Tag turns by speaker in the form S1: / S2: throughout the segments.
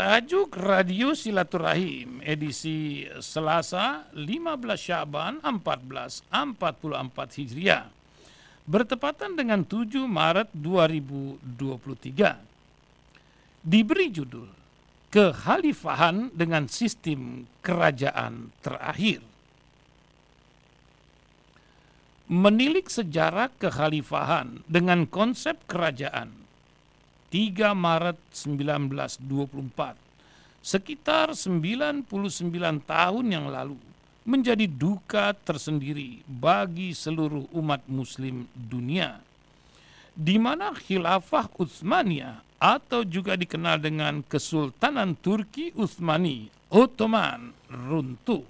S1: bertajuk Radio Silaturahim edisi Selasa 15 Syaban 1444 Hijriah. Bertepatan dengan 7 Maret 2023 diberi judul Kekhalifahan dengan Sistem Kerajaan Terakhir. Menilik sejarah kekhalifahan dengan konsep kerajaan 3 Maret 1924 sekitar 99 tahun yang lalu menjadi duka tersendiri bagi seluruh umat muslim dunia. Di mana khilafah Utsmaniyah atau juga dikenal dengan Kesultanan Turki Utsmani Ottoman runtuh.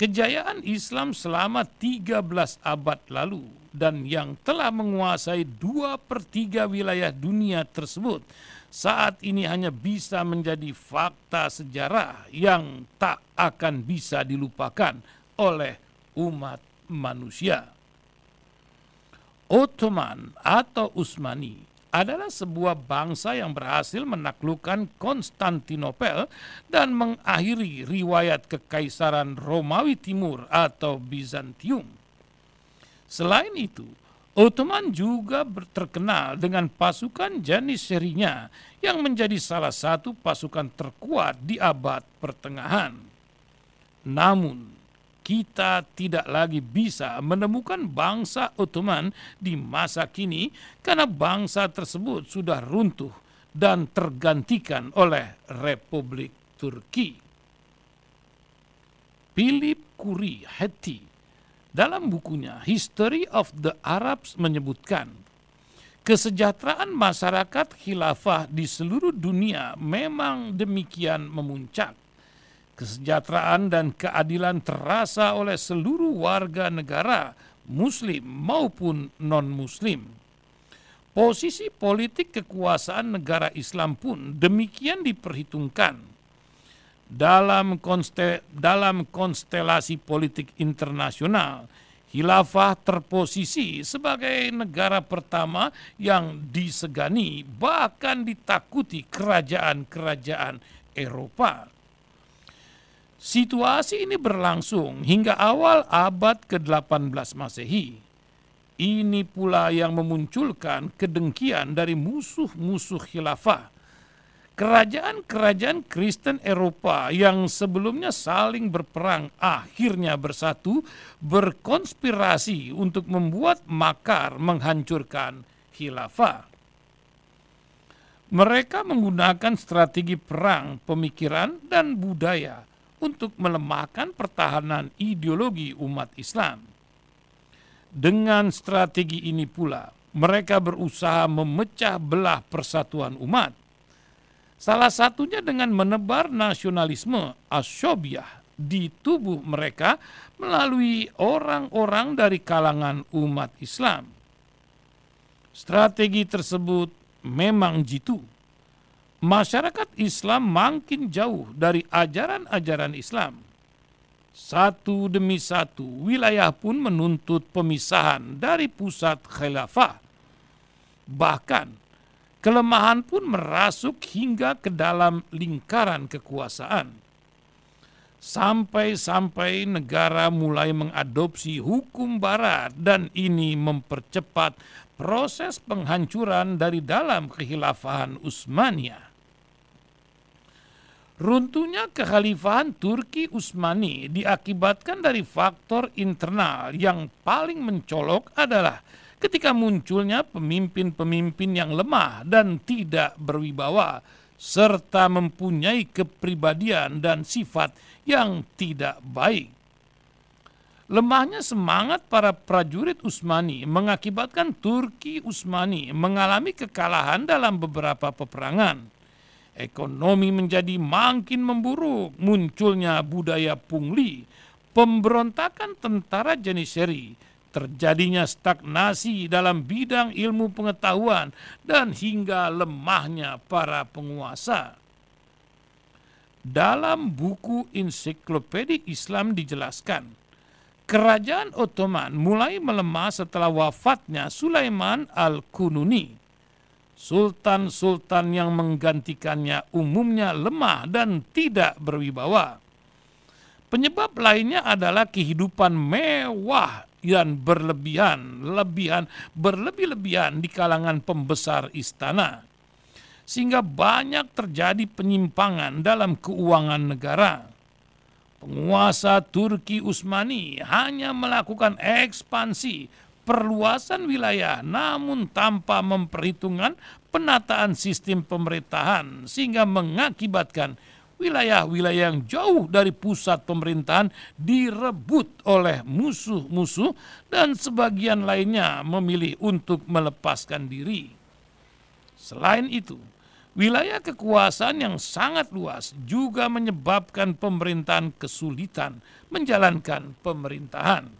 S1: Kejayaan Islam selama 13 abad lalu dan yang telah menguasai dua per tiga wilayah dunia tersebut saat ini hanya bisa menjadi fakta sejarah yang tak akan bisa dilupakan oleh umat manusia. Ottoman atau Utsmani adalah sebuah bangsa yang berhasil menaklukkan Konstantinopel dan mengakhiri riwayat kekaisaran Romawi Timur atau Bizantium. Selain itu, Ottoman juga terkenal dengan pasukan Janissarinya yang menjadi salah satu pasukan terkuat di abad pertengahan. Namun, kita tidak lagi bisa menemukan bangsa Ottoman di masa kini karena bangsa tersebut sudah runtuh dan tergantikan oleh Republik Turki. Philip Hattie dalam bukunya History of the Arabs menyebutkan kesejahteraan masyarakat khilafah di seluruh dunia memang demikian memuncak kesejahteraan dan keadilan terasa oleh seluruh warga negara, Muslim maupun non-Muslim. Posisi politik kekuasaan negara Islam pun demikian diperhitungkan. Dalam, konste, dalam konstelasi politik internasional, Khilafah terposisi sebagai negara pertama yang disegani bahkan ditakuti kerajaan-kerajaan Eropa. Situasi ini berlangsung hingga awal abad ke-18 Masehi. Ini pula yang memunculkan kedengkian dari musuh-musuh khilafah. Kerajaan-kerajaan Kristen Eropa yang sebelumnya saling berperang akhirnya bersatu berkonspirasi untuk membuat makar menghancurkan khilafah. Mereka menggunakan strategi perang, pemikiran, dan budaya untuk melemahkan pertahanan ideologi umat Islam. Dengan strategi ini pula, mereka berusaha memecah belah persatuan umat. Salah satunya dengan menebar nasionalisme asyobiah di tubuh mereka melalui orang-orang dari kalangan umat Islam. Strategi tersebut memang jitu masyarakat Islam makin jauh dari ajaran-ajaran Islam. Satu demi satu wilayah pun menuntut pemisahan dari pusat khilafah. Bahkan kelemahan pun merasuk hingga ke dalam lingkaran kekuasaan. Sampai-sampai negara mulai mengadopsi hukum barat dan ini mempercepat proses penghancuran dari dalam kekhilafahan Utsmaniyah. Runtuhnya kekhalifahan Turki Utsmani diakibatkan dari faktor internal yang paling mencolok adalah ketika munculnya pemimpin-pemimpin yang lemah dan tidak berwibawa serta mempunyai kepribadian dan sifat yang tidak baik. Lemahnya semangat para prajurit Utsmani mengakibatkan Turki Utsmani mengalami kekalahan dalam beberapa peperangan ekonomi menjadi makin memburuk, munculnya budaya pungli, pemberontakan tentara Janissary, terjadinya stagnasi dalam bidang ilmu pengetahuan, dan hingga lemahnya para penguasa. Dalam buku Ensiklopedia Islam dijelaskan, kerajaan Ottoman mulai melemah setelah wafatnya Sulaiman al-Kununi Sultan-sultan yang menggantikannya umumnya lemah dan tidak berwibawa. Penyebab lainnya adalah kehidupan mewah dan berlebihan, lebihan berlebih-lebihan di kalangan pembesar istana. Sehingga banyak terjadi penyimpangan dalam keuangan negara. Penguasa Turki Utsmani hanya melakukan ekspansi perluasan wilayah namun tanpa memperhitungkan penataan sistem pemerintahan sehingga mengakibatkan wilayah-wilayah yang jauh dari pusat pemerintahan direbut oleh musuh-musuh dan sebagian lainnya memilih untuk melepaskan diri. Selain itu, wilayah kekuasaan yang sangat luas juga menyebabkan pemerintahan kesulitan menjalankan pemerintahan.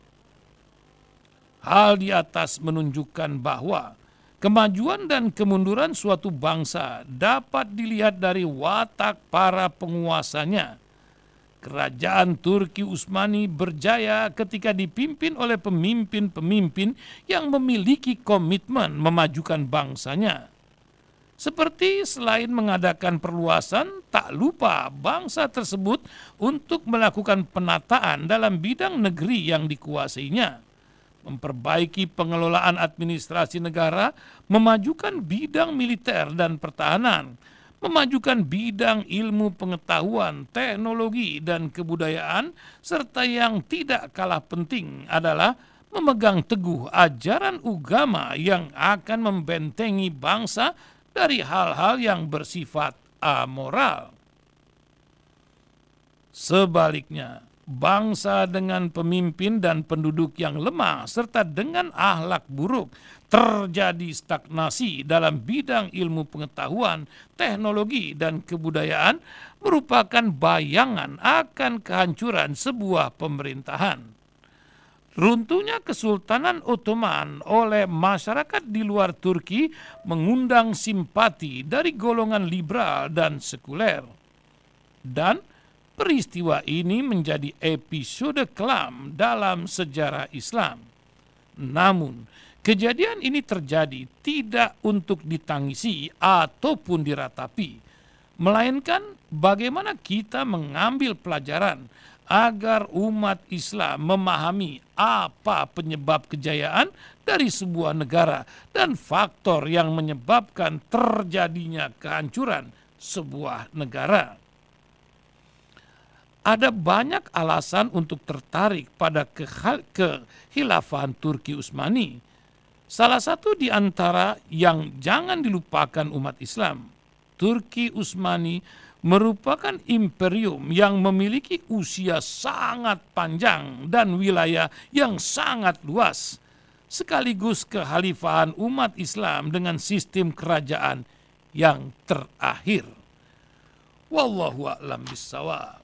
S1: Hal di atas menunjukkan bahwa Kemajuan dan kemunduran suatu bangsa dapat dilihat dari watak para penguasanya. Kerajaan Turki Utsmani berjaya ketika dipimpin oleh pemimpin-pemimpin yang memiliki komitmen memajukan bangsanya. Seperti selain mengadakan perluasan, tak lupa bangsa tersebut untuk melakukan penataan dalam bidang negeri yang dikuasainya memperbaiki pengelolaan administrasi negara, memajukan bidang militer dan pertahanan, memajukan bidang ilmu pengetahuan, teknologi, dan kebudayaan, serta yang tidak kalah penting adalah memegang teguh ajaran agama yang akan membentengi bangsa dari hal-hal yang bersifat amoral. Sebaliknya, bangsa dengan pemimpin dan penduduk yang lemah serta dengan ahlak buruk terjadi stagnasi dalam bidang ilmu pengetahuan, teknologi dan kebudayaan merupakan bayangan akan kehancuran sebuah pemerintahan. Runtuhnya Kesultanan Ottoman oleh masyarakat di luar Turki mengundang simpati dari golongan liberal dan sekuler. Dan Peristiwa ini menjadi episode kelam dalam sejarah Islam. Namun, kejadian ini terjadi tidak untuk ditangisi ataupun diratapi, melainkan bagaimana kita mengambil pelajaran agar umat Islam memahami apa penyebab kejayaan dari sebuah negara dan faktor yang menyebabkan terjadinya kehancuran sebuah negara ada banyak alasan untuk tertarik pada kehilafahan Turki Utsmani. Salah satu di antara yang jangan dilupakan umat Islam, Turki Utsmani merupakan imperium yang memiliki usia sangat panjang dan wilayah yang sangat luas, sekaligus kehalifahan umat Islam dengan sistem kerajaan yang terakhir. Wallahu a'lam bissawab.